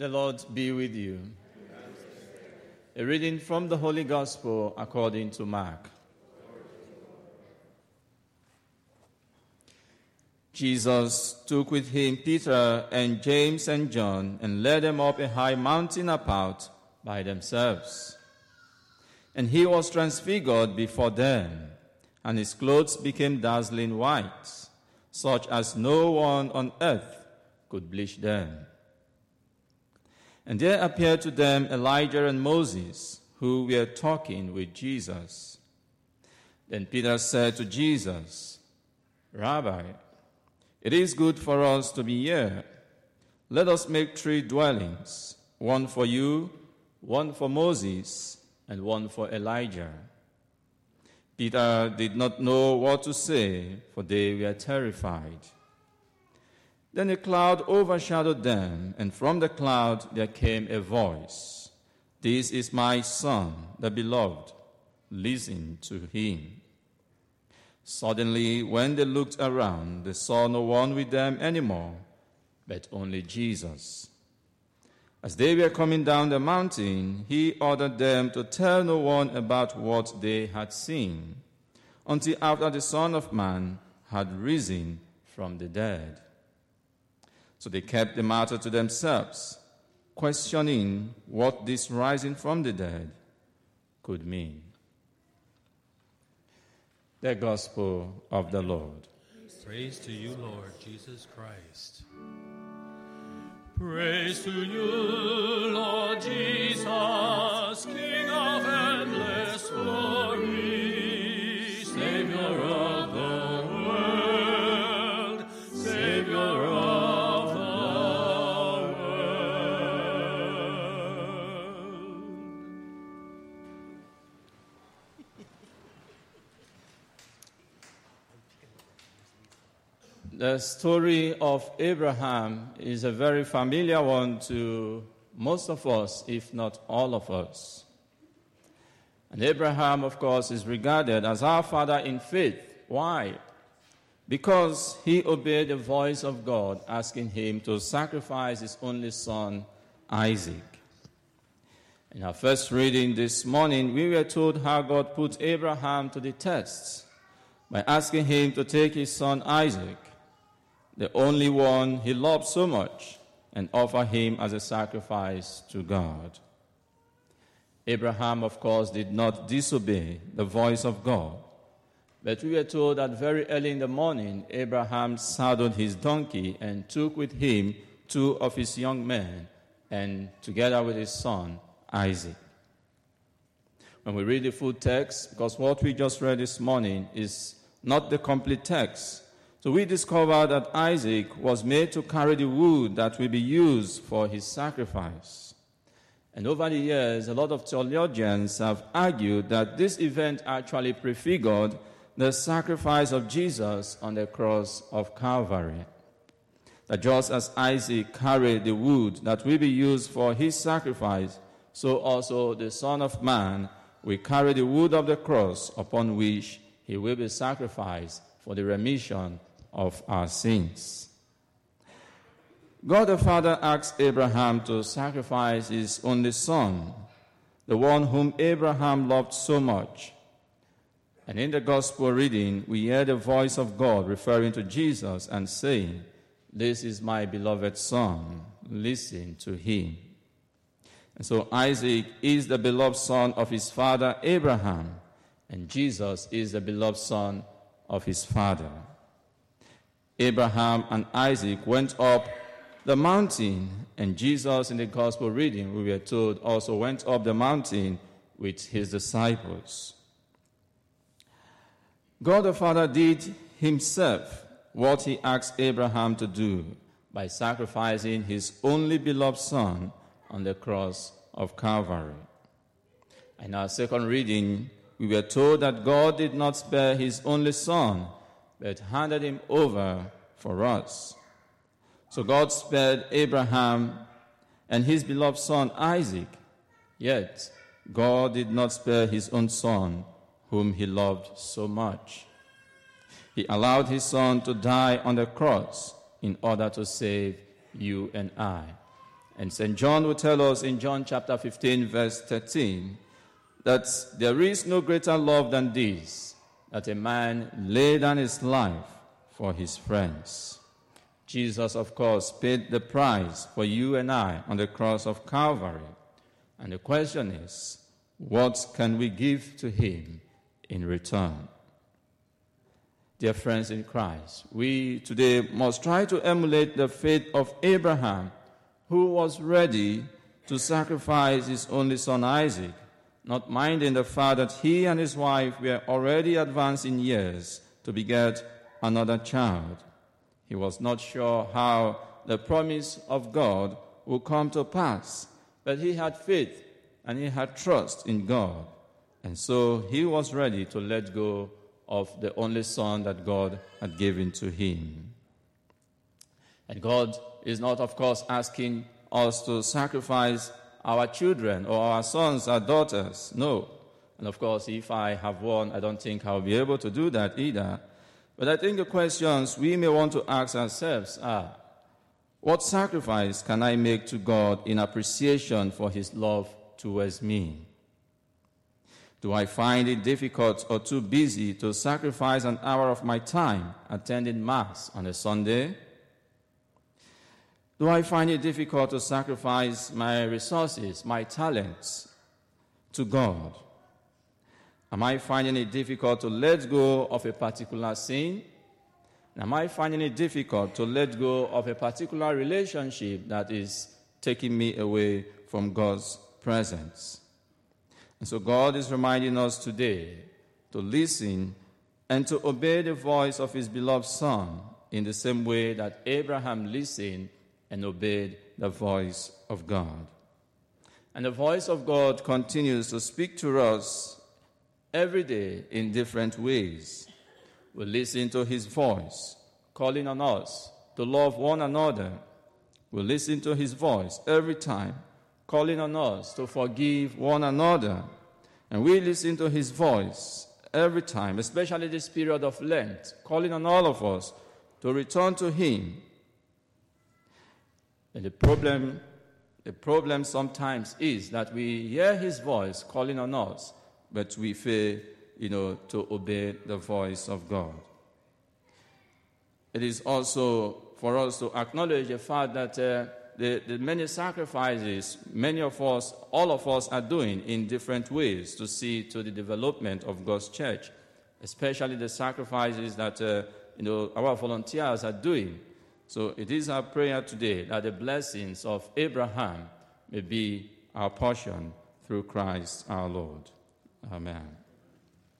The Lord be with you. A reading from the Holy Gospel according to Mark. Jesus took with him Peter and James and John and led them up a high mountain apart by themselves. And he was transfigured before them, and his clothes became dazzling white, such as no one on earth could bleach them. And there appeared to them Elijah and Moses, who were talking with Jesus. Then Peter said to Jesus, Rabbi, it is good for us to be here. Let us make three dwellings one for you, one for Moses, and one for Elijah. Peter did not know what to say, for they were terrified. Then a cloud overshadowed them, and from the cloud there came a voice This is my Son, the beloved. Listen to him. Suddenly, when they looked around, they saw no one with them anymore, but only Jesus. As they were coming down the mountain, he ordered them to tell no one about what they had seen, until after the Son of Man had risen from the dead. So they kept the matter to themselves, questioning what this rising from the dead could mean. The Gospel of the Lord. Praise to you, Lord Jesus Christ. Praise to you, Lord Jesus, King of endless glory, The story of Abraham is a very familiar one to most of us, if not all of us. And Abraham, of course, is regarded as our father in faith. Why? Because he obeyed the voice of God, asking him to sacrifice his only son, Isaac. In our first reading this morning, we were told how God put Abraham to the test by asking him to take his son Isaac, the only one he loved so much, and offer him as a sacrifice to God. Abraham, of course, did not disobey the voice of God. But we were told that very early in the morning, Abraham saddled his donkey and took with him two of his young men, and together with his son, Isaac. When we read the full text, because what we just read this morning is not the complete text, so we discover that Isaac was made to carry the wood that will be used for his sacrifice. And over the years, a lot of theologians have argued that this event actually prefigured the sacrifice of Jesus on the cross of Calvary. That just as Isaac carried the wood that will be used for his sacrifice, so also the Son of Man will carry the wood of the cross upon which he will be sacrificed for the remission of our sins. God the Father asked Abraham to sacrifice his only son, the one whom Abraham loved so much. And in the gospel reading, we hear the voice of God referring to Jesus and saying, This is my beloved son, listen to him. And so Isaac is the beloved son of his father Abraham, and Jesus is the beloved son of his father. Abraham and Isaac went up the mountain, and Jesus, in the gospel reading, we were told, also went up the mountain with his disciples. God the Father did himself what he asked Abraham to do by sacrificing his only beloved son on the cross of Calvary. In our second reading, we were told that God did not spare his only son, but handed him over for us. So God spared Abraham and his beloved son Isaac, yet God did not spare his own son, whom he loved so much. He allowed his son to die on the cross in order to save you and I. And St. John will tell us in John chapter 15, verse 13, that there is no greater love than this, that a man lay down his life for his friends. Jesus, of course, paid the price for you and I on the cross of Calvary. And the question is, what can we give to him in return? Dear friends in Christ, we today must try to emulate the faith of Abraham, who was ready to sacrifice his only son Isaac, not minding the fact that he and his wife were already advanced in years to beget another child. He was not sure how the promise of God would come to pass, but he had faith and he had trust in God. And so he was ready to let go of the only son that God had given to him. And God is not, of course, asking us to sacrifice our children or our sons, our daughters. No. And of course, if I have one, I don't think I'll be able to do that either. But I think the questions we may want to ask ourselves are what sacrifice can I make to God in appreciation for his love towards me? Do I find it difficult or too busy to sacrifice an hour of my time attending Mass on a Sunday? Do I find it difficult to sacrifice my resources, my talents to God? Am I finding it difficult to let go of a particular sin? Am I finding it difficult to let go of a particular relationship that is taking me away from God's presence. And so God is reminding us today to listen and to obey the voice of his beloved Son in the same way that Abraham listened and obeyed the voice of God. And the voice of God continues to speak to us every day in different ways. We listen to his voice calling on us to love one another. We listen to his voice every time calling on us to forgive one another. And we listen to his voice every time, especially this period of Lent, calling on all of us to return to him. And the problem, the problem sometimes is that we hear his voice calling on us, but we fail, you know, to obey the voice of God. It is also for us to acknowledge the fact that uh, the, the many sacrifices many of us, all of us, are doing in different ways to see to the development of God's church, especially the sacrifices that uh, you know, our volunteers are doing. So it is our prayer today that the blessings of Abraham may be our portion through Christ our Lord. Amen.